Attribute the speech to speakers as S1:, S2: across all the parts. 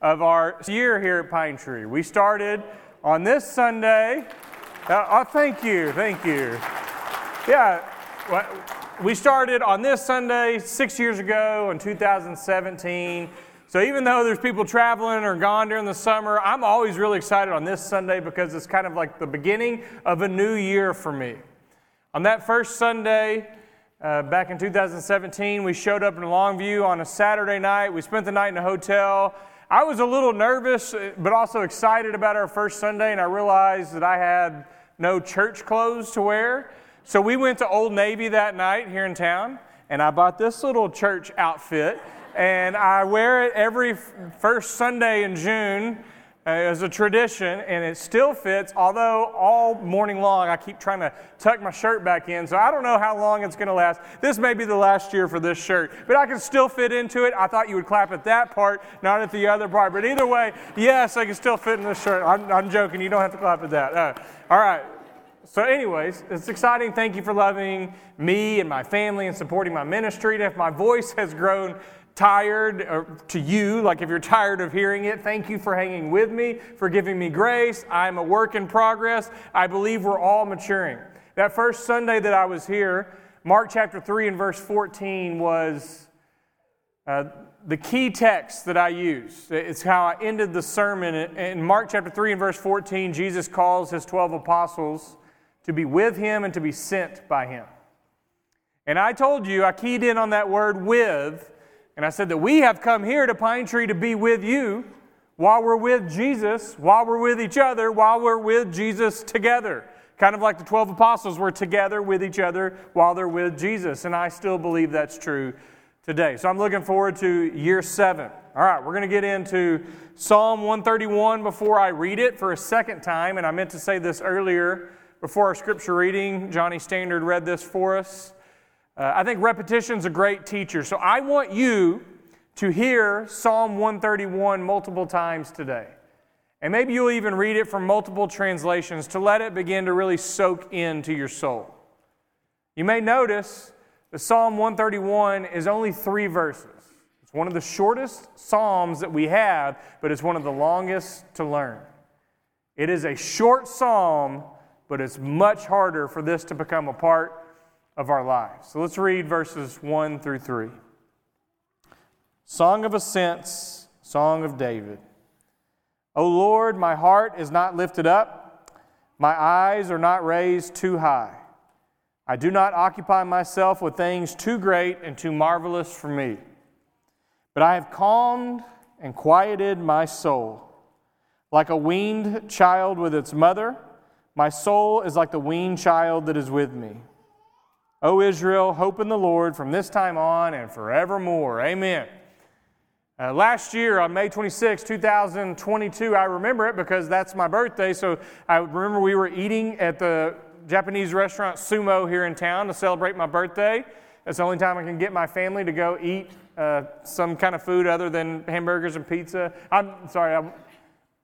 S1: of our year here at Pine Tree. We started on this Sunday. Uh, oh, thank you, thank you. Yeah, we started on this Sunday six years ago in 2017. So even though there's people traveling or gone during the summer, I'm always really excited on this Sunday because it's kind of like the beginning of a new year for me. On that first Sunday, uh, back in 2017, we showed up in Longview on a Saturday night. We spent the night in a hotel. I was a little nervous, uh, but also excited about our first Sunday, and I realized that I had no church clothes to wear. So we went to Old Navy that night here in town, and I bought this little church outfit, and I wear it every first Sunday in June as a tradition, and it still fits, although all morning long I keep trying to tuck my shirt back in. So I don't know how long it's going to last. This may be the last year for this shirt, but I can still fit into it. I thought you would clap at that part, not at the other part. But either way, yes, I can still fit in this shirt. I'm, I'm joking. You don't have to clap at that. Uh, all right. So, anyways, it's exciting. Thank you for loving me and my family and supporting my ministry. And if my voice has grown tired or to you, like if you're tired of hearing it, thank you for hanging with me, for giving me grace. I'm a work in progress. I believe we're all maturing. That first Sunday that I was here, Mark chapter 3 and verse 14 was uh, the key text that I used. It's how I ended the sermon. In Mark chapter 3 and verse 14, Jesus calls his 12 apostles to be with him and to be sent by him. And I told you, I keyed in on that word with and I said that we have come here to Pine Tree to be with you while we're with Jesus, while we're with each other, while we're with Jesus together. Kind of like the 12 apostles were together with each other while they're with Jesus. And I still believe that's true today. So I'm looking forward to year seven. All right, we're going to get into Psalm 131 before I read it for a second time. And I meant to say this earlier before our scripture reading. Johnny Standard read this for us. Uh, I think repetition's a great teacher. So I want you to hear Psalm 131 multiple times today. And maybe you'll even read it from multiple translations to let it begin to really soak into your soul. You may notice that Psalm 131 is only three verses. It's one of the shortest Psalms that we have, but it's one of the longest to learn. It is a short Psalm, but it's much harder for this to become a part of our lives. So let's read verses 1 through 3. Song of Ascents, Song of David. O Lord, my heart is not lifted up, my eyes are not raised too high. I do not occupy myself with things too great and too marvelous for me. But I have calmed and quieted my soul. Like a weaned child with its mother, my soul is like the weaned child that is with me. O Israel, hope in the Lord from this time on and forevermore. Amen. Uh, last year on May 26, 2022, I remember it because that's my birthday. So I remember we were eating at the Japanese restaurant Sumo here in town to celebrate my birthday. It's the only time I can get my family to go eat uh, some kind of food other than hamburgers and pizza. I'm sorry, I'm,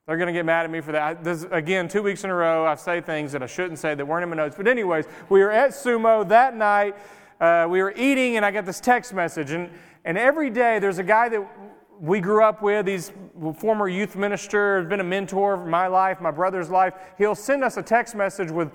S1: they're going to get mad at me for that. This, again, two weeks in a row, I say things that I shouldn't say that weren't in my notes. But, anyways, we were at Sumo that night. Uh, we were eating, and I got this text message. And, and every day, there's a guy that we grew up with. He's former youth minister, has been a mentor of my life, my brother's life. He'll send us a text message with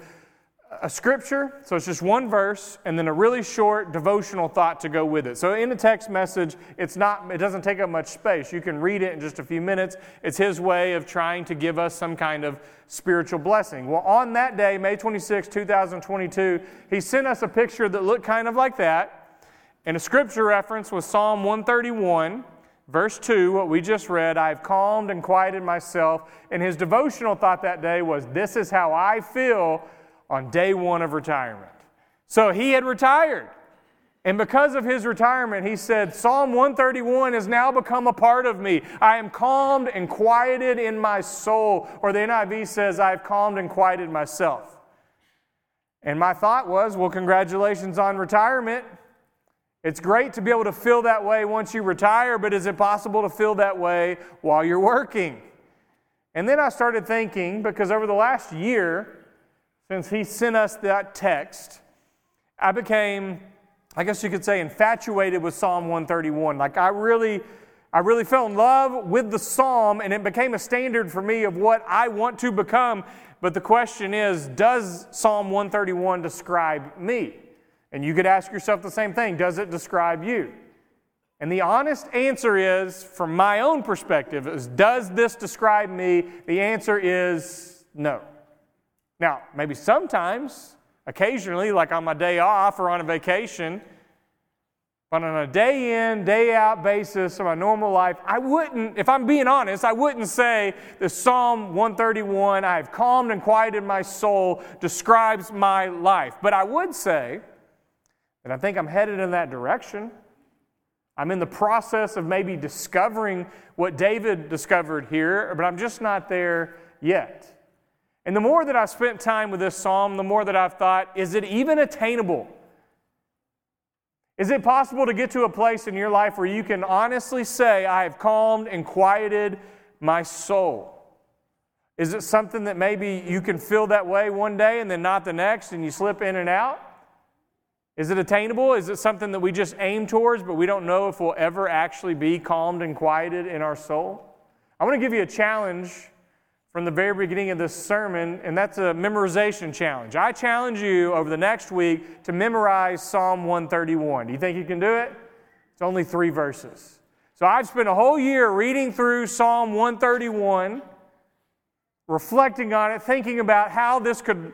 S1: a scripture, so it's just one verse, and then a really short devotional thought to go with it. So in a text message, it's not, it doesn't take up much space. You can read it in just a few minutes. It's his way of trying to give us some kind of spiritual blessing. Well, on that day, May 26, 2022, he sent us a picture that looked kind of like that. And a scripture reference was Psalm 131. Verse 2, what we just read, I have calmed and quieted myself. And his devotional thought that day was, This is how I feel on day one of retirement. So he had retired. And because of his retirement, he said, Psalm 131 has now become a part of me. I am calmed and quieted in my soul. Or the NIV says, I have calmed and quieted myself. And my thought was, well, congratulations on retirement. It's great to be able to feel that way once you retire, but is it possible to feel that way while you're working? And then I started thinking, because over the last year, since he sent us that text, I became, I guess you could say, infatuated with Psalm 131. Like, I really I really fell in love with the psalm, and it became a standard for me of what I want to become. But the question is Does Psalm 131 describe me? And you could ask yourself the same thing Does it describe you? And the honest answer is, from my own perspective, is Does this describe me? The answer is no. Now, maybe sometimes, occasionally, like on my day off or on a vacation, but on a day in, day out basis of my normal life, I wouldn't, if I'm being honest, I wouldn't say that Psalm 131, I have calmed and quieted my soul, describes my life. But I would say that I think I'm headed in that direction. I'm in the process of maybe discovering what David discovered here, but I'm just not there yet. And the more that I've spent time with this psalm, the more that I've thought, is it even attainable? Is it possible to get to a place in your life where you can honestly say, I have calmed and quieted my soul? Is it something that maybe you can feel that way one day and then not the next and you slip in and out? Is it attainable? Is it something that we just aim towards, but we don't know if we'll ever actually be calmed and quieted in our soul? I want to give you a challenge from the very beginning of this sermon, and that's a memorization challenge. I challenge you over the next week to memorize Psalm 131. Do you think you can do it? It's only three verses. So I've spent a whole year reading through Psalm 131, reflecting on it, thinking about how this could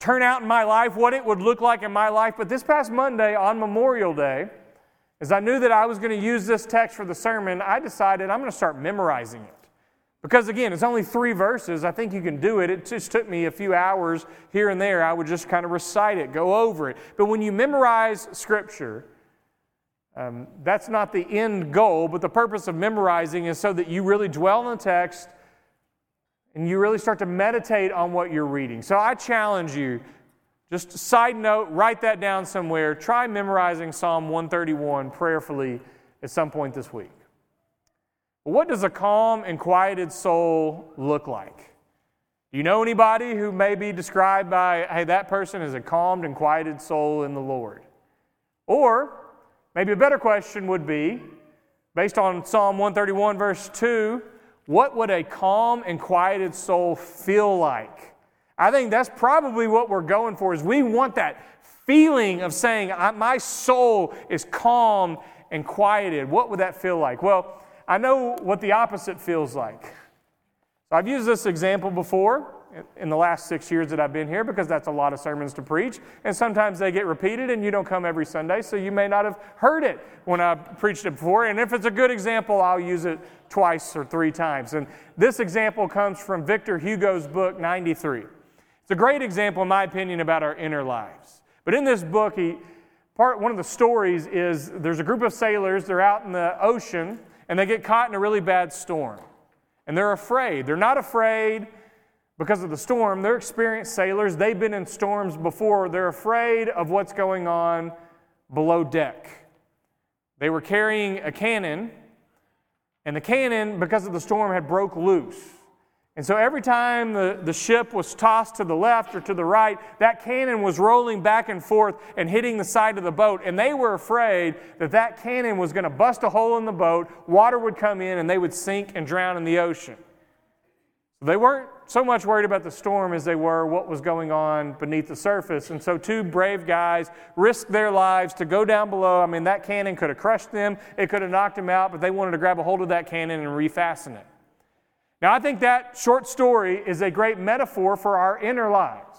S1: turn out in my life, what it would look like in my life. But this past Monday on Memorial Day, as I knew that I was going to use this text for the sermon, I decided I'm going to start memorizing it. Because again, it's only three verses. I think you can do it. It just took me a few hours here and there. I would just kind of recite it, go over it. But when you memorize Scripture, um, that's not the end goal, but the purpose of memorizing is so that you really dwell on the text and you really start to meditate on what you're reading. So I challenge you, just side note, write that down somewhere. Try memorizing Psalm 131 prayerfully at some point this week. What does a calm and quieted soul look like? Do you know anybody who may be described by, hey, that person is a calmed and quieted soul in the Lord? Or maybe a better question would be, based on Psalm 131, verse 2, what would a calm and quieted soul feel like? I think that's probably what we're going for is we want that feeling of saying my soul is calm and quieted. What would that feel like? Well, I know what the opposite feels like. I've used this example before in the last six years that I've been here because that's a lot of sermons to preach. And sometimes they get repeated and you don't come every Sunday, so you may not have heard it when I preached it before. And if it's a good example, I'll use it twice or three times. And this example comes from Victor Hugo's book, 93. It's a great example, in my opinion, about our inner lives. But in this book, he, part, one of the stories is there's a group of sailors, they're out in the ocean and they get caught in a really bad storm. And they're afraid. They're not afraid because of the storm. They're experienced sailors. They've been in storms before. They're afraid of what's going on below deck. They were carrying a cannon, and the cannon, because of the storm, had broke loose. And so every time the, the ship was tossed to the left or to the right, that cannon was rolling back and forth and hitting the side of the boat. And they were afraid that that cannon was going to bust a hole in the boat, water would come in, and they would sink and drown in the ocean. They weren't so much worried about the storm as they were what was going on beneath the surface. And so, two brave guys risked their lives to go down below. I mean, that cannon could have crushed them, it could have knocked them out, but they wanted to grab a hold of that cannon and refasten it. Now, I think that short story is a great metaphor for our inner lives.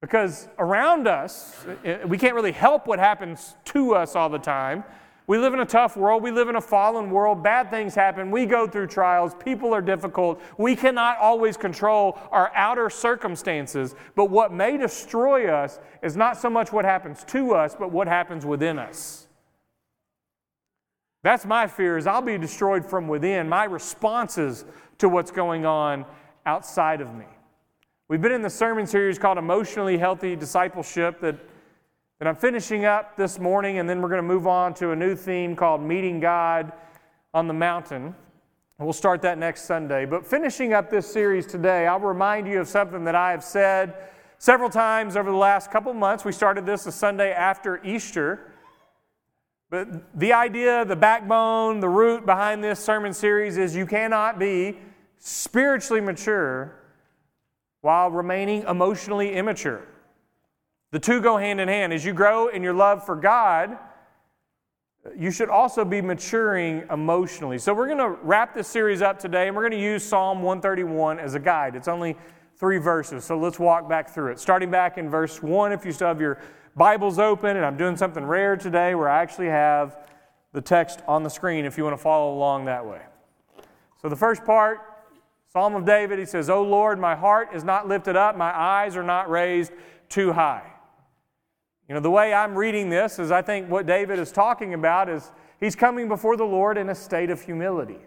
S1: Because around us, eh, eh, we can't really help what happens to us all the time. We live in a tough world. We live in a fallen world. Bad things happen. We go through trials. People are difficult. We cannot always control our outer circumstances. But what may destroy us is not so much what happens to us, but what happens within us. That's my fear is I'll be destroyed from within, my responses to what's going on outside of me. We've been in the sermon series called Emotionally Healthy Discipleship that, that I'm finishing up this morning, and then we're going to move on to a new theme called Meeting God on the Mountain. We'll start that next Sunday. But finishing up this series today, I'll remind you of something that I have said several times over the last couple months. We started this a Sunday after Easter. But the idea, the backbone, the root behind this sermon series is you cannot be spiritually mature while remaining emotionally immature. The two go hand in hand. As you grow in your love for God, you should also be maturing emotionally. So, we're going to wrap this series up today, and we're going to use Psalm 131 as a guide. It's only three verses, so let's walk back through it. Starting back in verse 1, if you still have your Bible's open, and I'm doing something rare today where I actually have the text on the screen if you want to follow along that way. So, the first part, Psalm of David, he says, O Lord, my heart is not lifted up, my eyes are not raised too high. You know, the way I'm reading this is I think what David is talking about is he's coming before the Lord in a state of humility.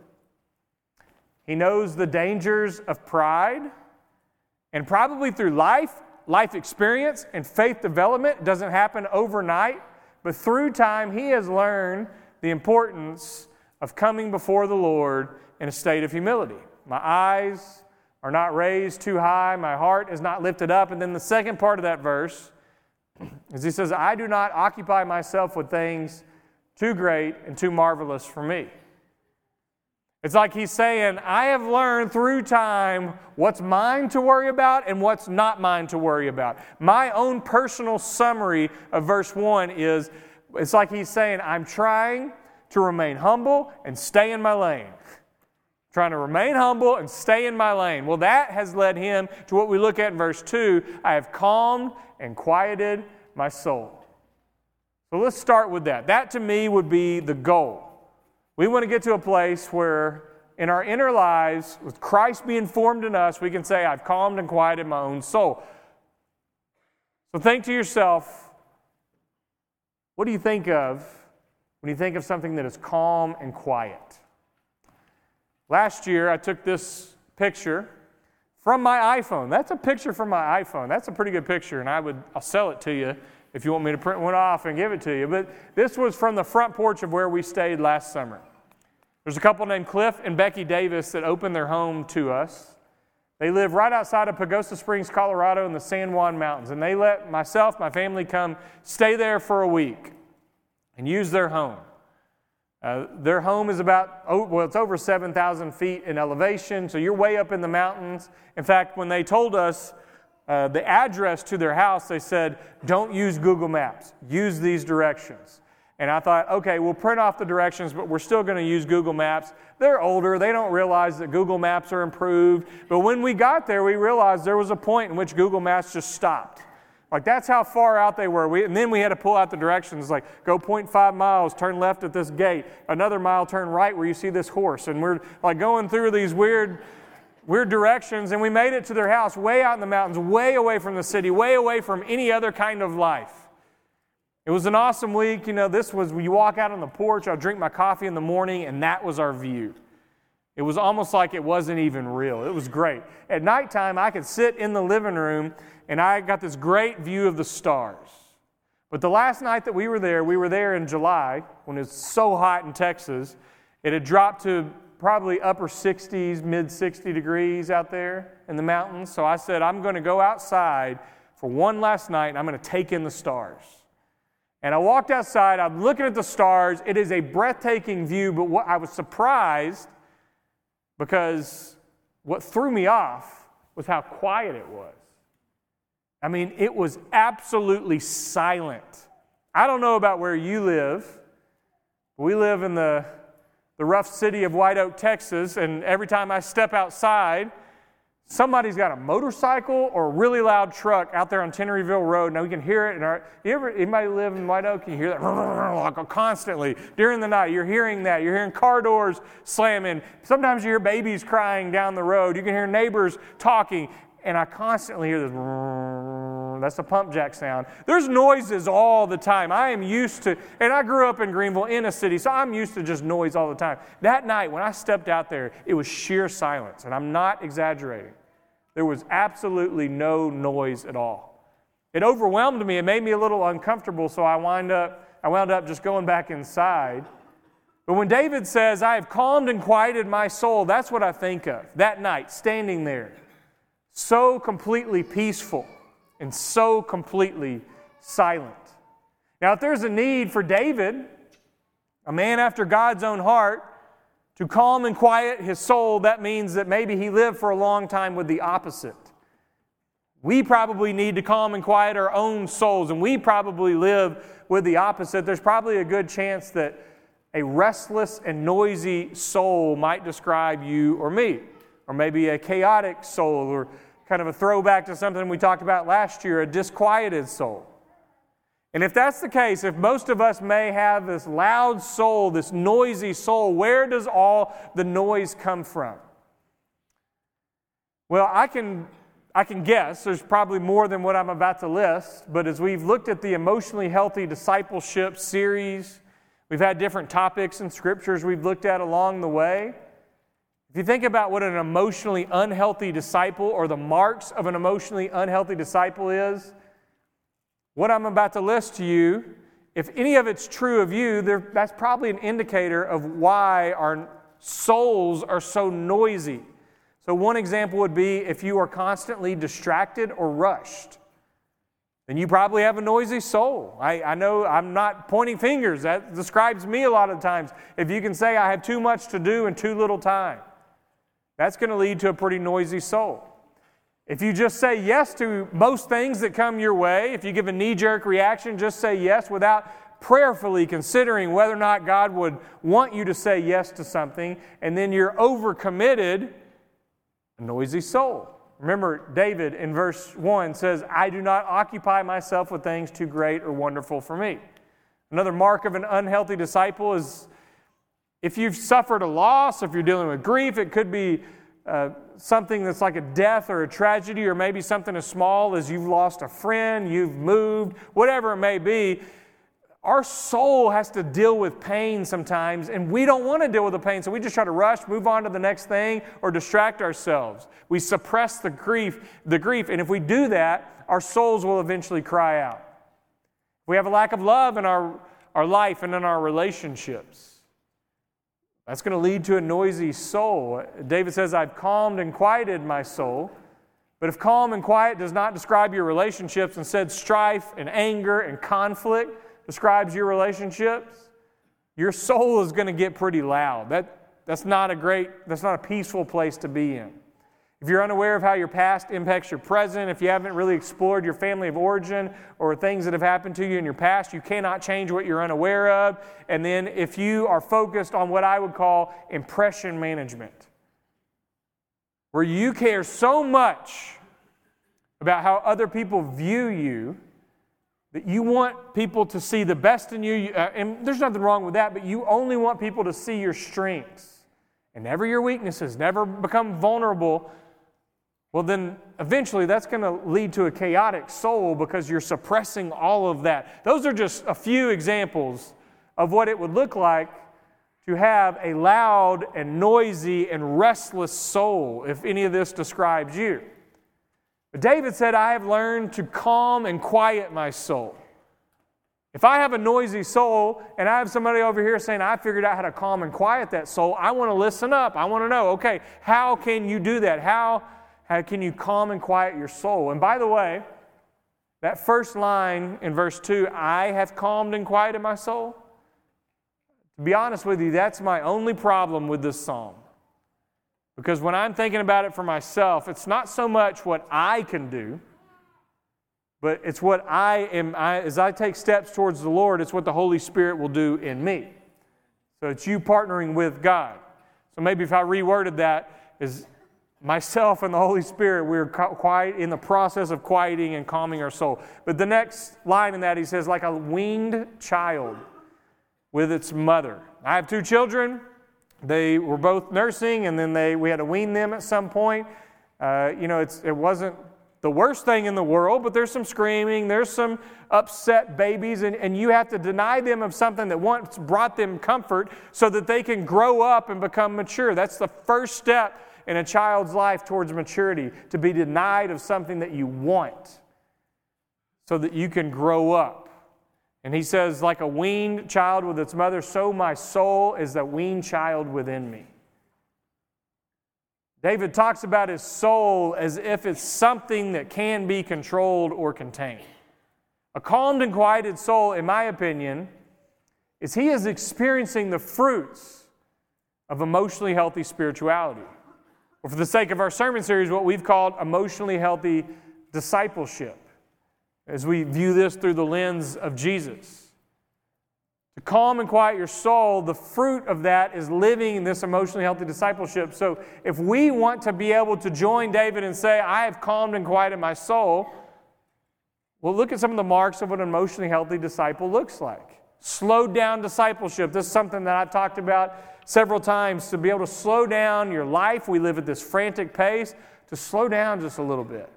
S1: He knows the dangers of pride, and probably through life, life experience, and faith development doesn't happen overnight, but through time, he has learned the importance of coming before the Lord in a state of humility. My eyes are not raised too high, my heart is not lifted up. And then the second part of that verse, is he says, I do not occupy myself with things too great and too marvelous for me. It's like he's saying, I have learned through time what's mine to worry about and what's not mine to worry about. My own personal summary of verse 1 is it's like he's saying, I'm trying to remain humble and stay in my lane. Trying to remain humble and stay in my lane. Well, that has led him to what we look at in verse 2 I have calmed and quieted my soul. So let's start with that. That to me would be the goal. We want to get to a place where in our inner lives, with Christ being formed in us, we can say, I've calmed and quieted my own soul. So think to yourself, what do you think of when you think of something that is calm and quiet? Last year, I took this picture from my iPhone. That's a picture from my iPhone. That's a pretty good picture, and I would I'll sell it to you if you want me to print one off and give it to you. But this was from the front porch of where we stayed last summer. There's a couple named Cliff and Becky Davis that opened their home to us. They live right outside of Pagosa Springs, Colorado, in the San Juan Mountains, and they let myself, my family, come stay there for a week and use their home. Uh, their home is about, oh, well, it's over 7,000 feet in elevation, so you're way up in the mountains. In fact, when they told us uh, the address to their house, they said, don't use Google Maps, use these directions. And I thought, okay, we'll print off the directions, but we're still going to use Google Maps. They're older, they don't realize that Google Maps are improved. But when we got there, we realized there was a point in which Google Maps just stopped. Like that's how far out they were. We, and then we had to pull out the directions like go 0.5 miles, turn left at this gate, another mile, turn right where you see this horse. And we're like going through these weird, weird directions. And we made it to their house way out in the mountains, way away from the city, way away from any other kind of life. It was an awesome week. You know, this was you walk out on the porch, I'll drink my coffee in the morning, and that was our view. It was almost like it wasn't even real. It was great. At nighttime, I could sit in the living room and I got this great view of the stars. But the last night that we were there, we were there in July when it's so hot in Texas. It had dropped to probably upper 60s, mid 60 degrees out there in the mountains. So I said, I'm going to go outside for one last night and I'm going to take in the stars. And I walked outside, I'm looking at the stars. It is a breathtaking view, but what, I was surprised because what threw me off was how quiet it was. I mean, it was absolutely silent. I don't know about where you live. We live in the, the rough city of White Oak, Texas, and every time I step outside, somebody's got a motorcycle or a really loud truck out there on Teneryville Road. Now we can hear it. Ever, anybody live in White Oak? You hear that constantly during the night. You're hearing that. You're hearing car doors slamming. Sometimes you hear babies crying down the road. You can hear neighbors talking and I constantly hear this. That's a pump jack sound. There's noises all the time. I am used to, and I grew up in Greenville in a city, so I'm used to just noise all the time. That night, when I stepped out there, it was sheer silence, and I'm not exaggerating. There was absolutely no noise at all. It overwhelmed me. It made me a little uncomfortable, so I wind up, I wound up just going back inside. But when David says, I have calmed and quieted my soul, that's what I think of that night, standing there so completely peaceful and so completely silent. Now, if there's a need for David a man after God's own heart, to calm and quiet his soul, that means that maybe he lived for a long time with the opposite. We probably need to calm and quiet our own souls, and we probably live with the opposite. There's probably a good chance that a restless and noisy soul might describe you or me, or maybe a chaotic soul, or kind of a throwback to something we talked about last year, a disquieted soul. And if that's the case, if most of us may have this loud soul, this noisy soul, where does all the noise come from? Well, I can, I can guess there's probably more than what I'm about to list, but as we've looked at the emotionally healthy discipleship series, we've had different topics and scriptures we've looked at along the way. If you think about what an emotionally unhealthy disciple or the marks of an emotionally unhealthy disciple is, what I'm about to list to you, if any of it's true of you, that's probably an indicator of why our souls are so noisy. So, one example would be if you are constantly distracted or rushed, then you probably have a noisy soul. I, I know I'm not pointing fingers, that describes me a lot of times. If you can say, I have too much to do and too little time, that's going to lead to a pretty noisy soul. If you just say yes to most things that come your way, if you give a knee jerk reaction, just say yes without prayerfully considering whether or not God would want you to say yes to something, and then you're overcommitted, a noisy soul. Remember, David in verse 1 says, I do not occupy myself with things too great or wonderful for me. Another mark of an unhealthy disciple is if you've suffered a loss, if you're dealing with grief, it could be uh, something that's like a death or a tragedy, or maybe something as small as you've lost a friend, you've moved, whatever it may be, our soul has to deal with pain sometimes, and we don't want to deal with the pain, so we just try to rush, move on to the next thing, or distract ourselves. We suppress the grief, the grief, and if we do that, our souls will eventually cry out. We have a lack of love in our, our life and in our relationships. That's going to lead to a noisy soul. David says, I've calmed and quieted my soul. But if calm and quiet does not describe your relationships, instead, strife and anger and conflict describes your relationships, your soul is going to get pretty loud. That, that's not a great, that's not a peaceful place to be in. If you're unaware of how your past impacts your present, if you haven't really explored your family of origin or things that have happened to you in your past, you cannot change what you're unaware of. And then if you are focused on what I would call impression management, where you care so much about how other people view you that you want people to see the best in you, uh, and there's nothing wrong with that, but you only want people to see your strengths and never your weaknesses, never become vulnerable well, then eventually that's going to lead to a chaotic soul because you're suppressing all of that. Those are just a few examples of what it would look like to have a loud and noisy and restless soul, if any of this describes you. But David said, I have learned to calm and quiet my soul. If I have a noisy soul and I have somebody over here saying, I figured out how to calm and quiet that soul, I want to listen up. I want to know, okay, how can you do that? How how can you calm and quiet your soul? And by the way, that first line in verse 2, I have calmed and quieted my soul. To be honest with you, that's my only problem with this psalm. Because when I'm thinking about it for myself, it's not so much what I can do, but it's what I am, I, as I take steps towards the Lord, it's what the Holy Spirit will do in me. So it's you partnering with God. So maybe if I reworded that, is myself and the Holy Spirit, we're quiet in the process of quieting and calming our soul. But the next line in that, he says, like a weaned child with its mother. I have two children. They were both nursing, and then they, we had to wean them at some point. Uh, you know, it wasn't the worst thing in the world, but there's some screaming, there's some upset babies, and, and you have to deny them of something that once brought them comfort so that they can grow up and become mature. That's the first step in a child's life towards maturity to be denied of something that you want so that you can grow up. And he says, like a weaned child with its mother, so my soul is a weaned child within me. David talks about his soul as if it's something that can be controlled or contained. A calmed and quieted soul, in my opinion, is he is experiencing the fruits of emotionally healthy spirituality. Or, for the sake of our sermon series, what we've called emotionally healthy discipleship, as we view this through the lens of Jesus. To calm and quiet your soul, the fruit of that is living in this emotionally healthy discipleship. So, if we want to be able to join David and say, I have calmed and quieted my soul, well, look at some of the marks of what an emotionally healthy disciple looks like. Slowed down discipleship. This is something that I've talked about several times to be able to slow down your life. We live at this frantic pace, to slow down just a little bit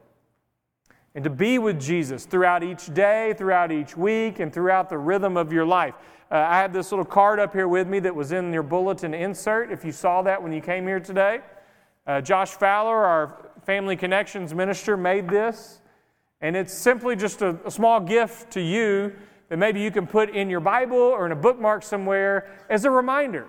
S1: and to be with Jesus throughout each day, throughout each week, and throughout the rhythm of your life. Uh, I have this little card up here with me that was in your bulletin insert, if you saw that when you came here today. Uh, Josh Fowler, our Family Connections minister, made this. And it's simply just a, a small gift to you that maybe you can put in your Bible or in a bookmark somewhere as a reminder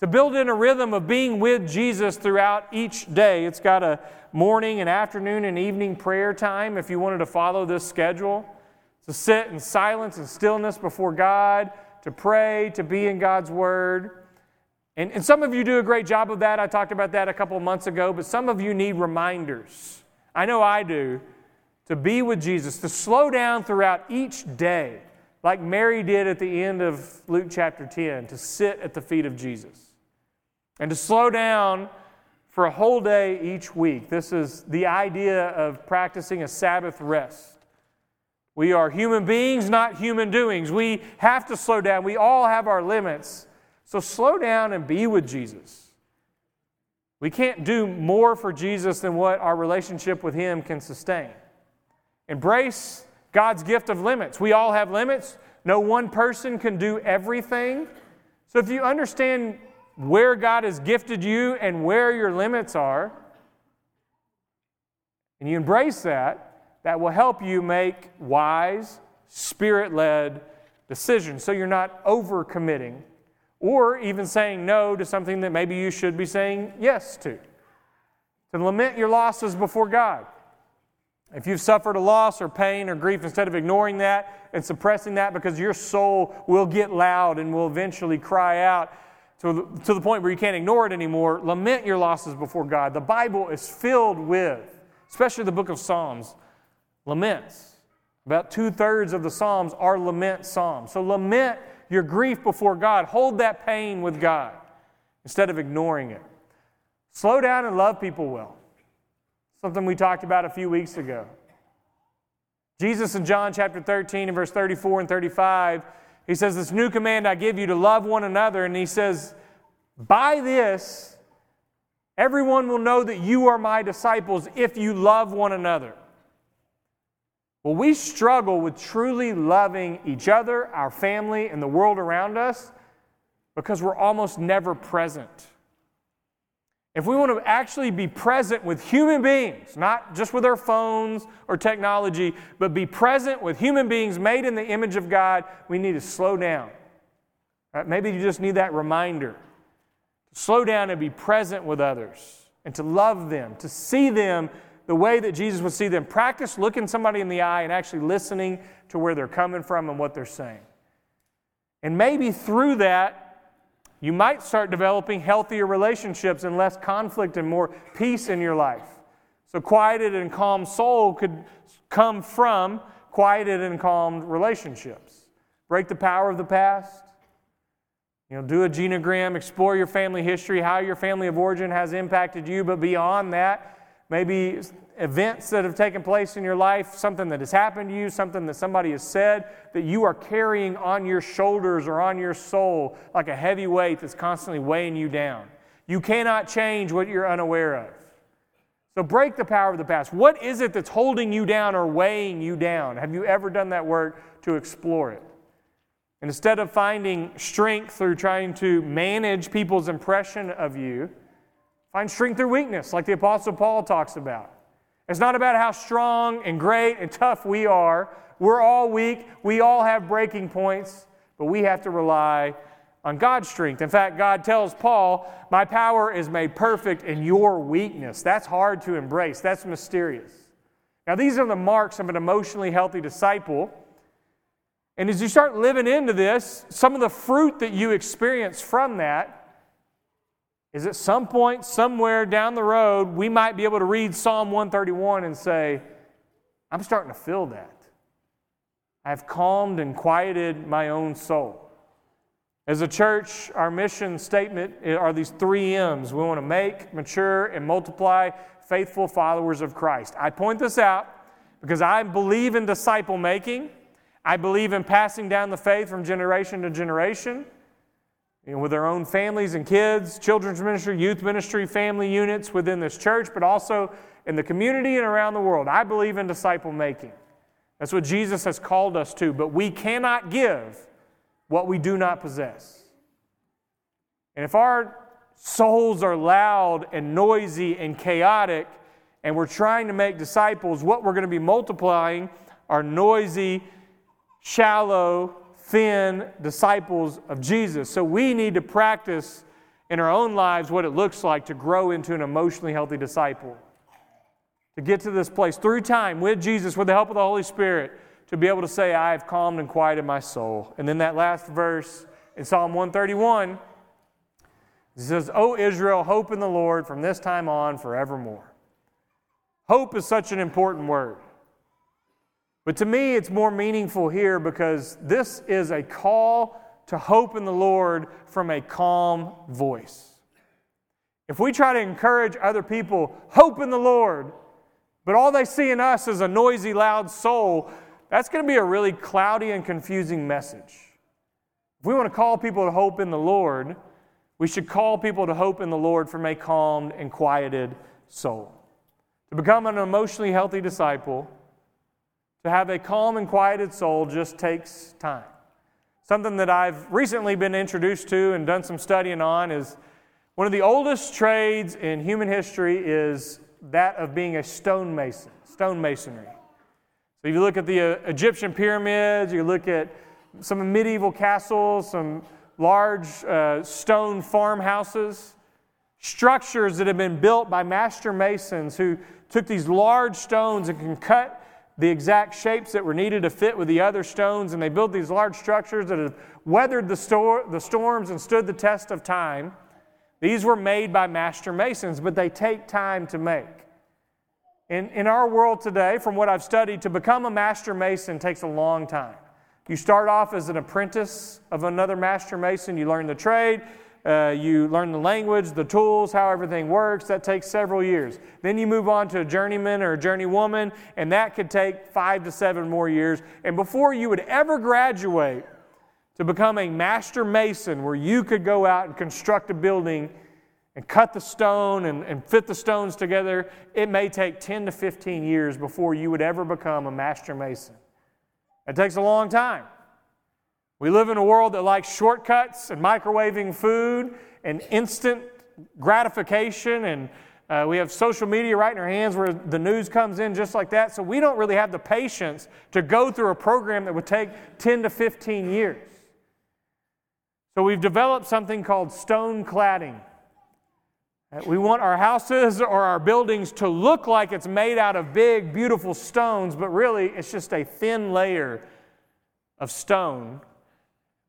S1: to build in a rhythm of being with Jesus throughout each day. It's got a morning and afternoon and evening prayer time if you wanted to follow this schedule. To sit in silence and stillness before God, to pray, to be in God's Word. And, and some of you do a great job of that. I talked about that a couple months ago, but some of you need reminders. I know I do. To be with Jesus, to slow down throughout each day, like Mary did at the end of Luke chapter 10, to sit at the feet of Jesus. And to slow down for a whole day each week. This is the idea of practicing a Sabbath rest. We are human beings, not human doings. We have to slow down. We all have our limits. So slow down and be with Jesus. We can't do more for Jesus than what our relationship with Him can sustain. Embrace God's gift of limits. We all have limits. No one person can do everything. So if you understand where God has gifted you and where your limits are, and you embrace that, that will help you make wise, spirit led decisions so you're not overcommitting or even saying no to something that maybe you should be saying yes to. To lament your losses before God. If you've suffered a loss or pain or grief, instead of ignoring that and suppressing that because your soul will get loud and will eventually cry out to the, to the point where you can't ignore it anymore, lament your losses before God. The Bible is filled with, especially the book of Psalms, laments. About two thirds of the Psalms are lament Psalms. So lament your grief before God. Hold that pain with God instead of ignoring it. Slow down and love people well. Something we talked about a few weeks ago. Jesus in John chapter 13 and verse 34 and 35, he says, This new command I give you to love one another. And he says, By this, everyone will know that you are my disciples if you love one another. Well, we struggle with truly loving each other, our family, and the world around us because we're almost never present. If we want to actually be present with human beings, not just with our phones or technology, but be present with human beings made in the image of God, we need to slow down. Right? Maybe you just need that reminder. Slow down and be present with others and to love them, to see them the way that Jesus would see them. Practice looking somebody in the eye and actually listening to where they're coming from and what they're saying. And maybe through that, you might start developing healthier relationships and less conflict and more peace in your life. So, quieted and calm soul could come from quieted and calmed relationships. Break the power of the past. You know, do a genogram, explore your family history, how your family of origin has impacted you, but beyond that, maybe events that have taken place in your life, something that has happened to you, something that somebody has said that you are carrying on your shoulders or on your soul like a heavy weight that's constantly weighing you down. You cannot change what you're unaware of. So break the power of the past. What is it that's holding you down or weighing you down? Have you ever done that work to explore it? And instead of finding strength through trying to manage people's impression of you, Find strength through weakness, like the Apostle Paul talks about. It's not about how strong and great and tough we are. We're all weak. We all have breaking points, but we have to rely on God's strength. In fact, God tells Paul, My power is made perfect in your weakness. That's hard to embrace, that's mysterious. Now, these are the marks of an emotionally healthy disciple. And as you start living into this, some of the fruit that you experience from that is at some point, somewhere down the road, we might be able to read Psalm 131 and say, I'm starting to feel that. I've calmed and quieted my own soul. As a church, our mission statement are these three M's. We want to make, mature, and multiply faithful followers of Christ. I point this out because I believe in disciple making. I believe in passing down the faith from generation to generation you know, with our own families and kids, children's ministry, youth ministry, family units within this church, but also in the community and around the world. I believe in disciple making. That's what Jesus has called us to, but we cannot give what we do not possess. And if our souls are loud and noisy and chaotic, and we're trying to make disciples, what we're going to be multiplying are noisy, shallow, thin disciples of Jesus. So we need to practice in our own lives what it looks like to grow into an emotionally healthy disciple. To get to this place through time with Jesus, with the help of the Holy Spirit, to be able to say, I have calmed and quieted my soul. And then that last verse in Psalm 131 it says, O Israel, hope in the Lord from this time on forevermore. Hope is such an important word. But to me, it's more meaningful here because this is a call to hope in the Lord from a calm voice. If we try to encourage other people, hope in the Lord, but all they see in us is a noisy, loud soul, that's going to be a really cloudy and confusing message. If we want to call people to hope in the Lord, we should call people to hope in the Lord from a calmed and quieted soul. To become an emotionally healthy disciple, to have a calm and quieted soul just takes time. Something that I've recently been introduced to and done some studying on is one of the oldest trades in human history is that of being a stonemason, stonemasonry. So if you look at the uh, Egyptian pyramids, you look at some medieval castles, some large uh, stone farmhouses, structures that have been built by master masons who took these large stones and can cut the exact shapes that were needed to fit with the other stones, and they built these large structures that have weathered the, stor- the storms and stood the test of time. These were made by master masons, but they take time to make. In, in our world today, from what I've studied, to become a master mason takes a long time. You start off as an apprentice of another master mason, you learn the trade, uh, you learn the language, the tools, how everything works. That takes several years. Then you move on to a journeyman or a journeywoman, and that could take five to seven more years. And before you would ever graduate to become a master mason, where you could go out and construct a building and cut the stone and, and fit the stones together, it may take 10 to 15 years before you would ever become a master mason. It takes a long time. We live in a world that likes shortcuts and microwaving food and instant gratification, and uh, we have social media right in our hands where the news comes in just like that. So we don't really have the patience to go through a program that would take 10 to 15 years. So we've developed something called stone cladding. Uh, we want our houses or our buildings to look like it's made out of big, beautiful stones, but really it's just a thin layer of stone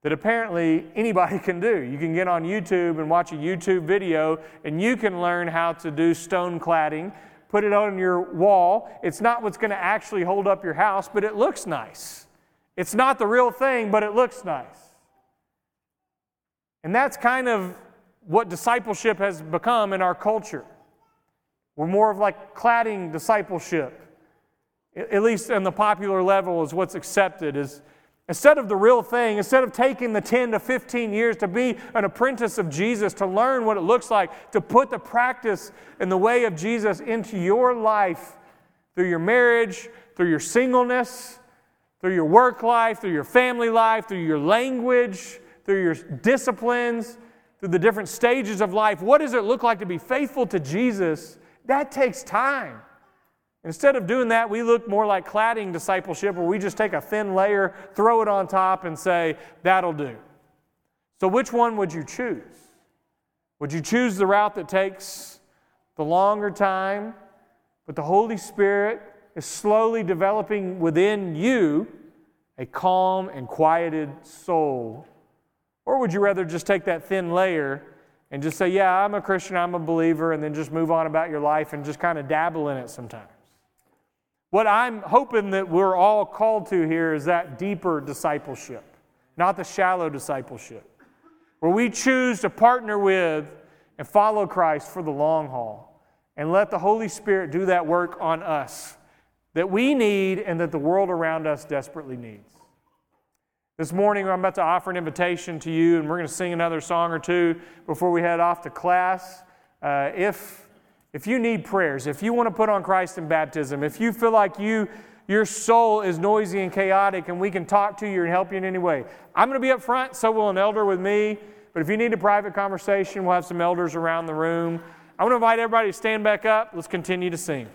S1: that apparently anybody can do. You can get on YouTube and watch a YouTube video, and you can learn how to do stone cladding, put it on your wall. It's not what's going to actually hold up your house, but it looks nice. It's not the real thing, but it looks nice. And that's kind of what discipleship has become in our culture. We're more of like cladding discipleship, at least on the popular level, is what's accepted. Is Instead of the real thing, instead of taking the 10 to 15 years to be an apprentice of Jesus, to learn what it looks like, to put the practice and the way of Jesus into your life through your marriage, through your singleness, through your work life, through your family life, through your language, through your disciplines, through the different stages of life. What does it look like to be faithful to Jesus? That takes time. Instead of doing that, we look more like cladding discipleship where we just take a thin layer, throw it on top, and say, that'll do. So, which one would you choose? Would you choose the route that takes the longer time, but the Holy Spirit is slowly developing within you a calm and quieted soul? Or would you rather just take that thin layer and just say, Yeah, I'm a Christian, I'm a believer, and then just move on about your life and just kind of dabble in it sometimes? What I'm hoping that we're all called to here is that deeper discipleship, not the shallow discipleship, where we choose to partner with and follow Christ for the long haul and let the Holy Spirit do that work on us that we need and that the world around us desperately needs. This morning, I'm about to offer an invitation to you, and we're going to sing another song or two before we head off to class. Uh, if, if you need prayers, if you want to put on Christ in baptism, if you feel like you, your soul is noisy and chaotic and we can talk to you and help you in any way, I'm going to be up front, so will an elder with me. But if you need a private conversation, we'll have some elders around the room. I want to invite everybody to stand back up. Let's continue to sing.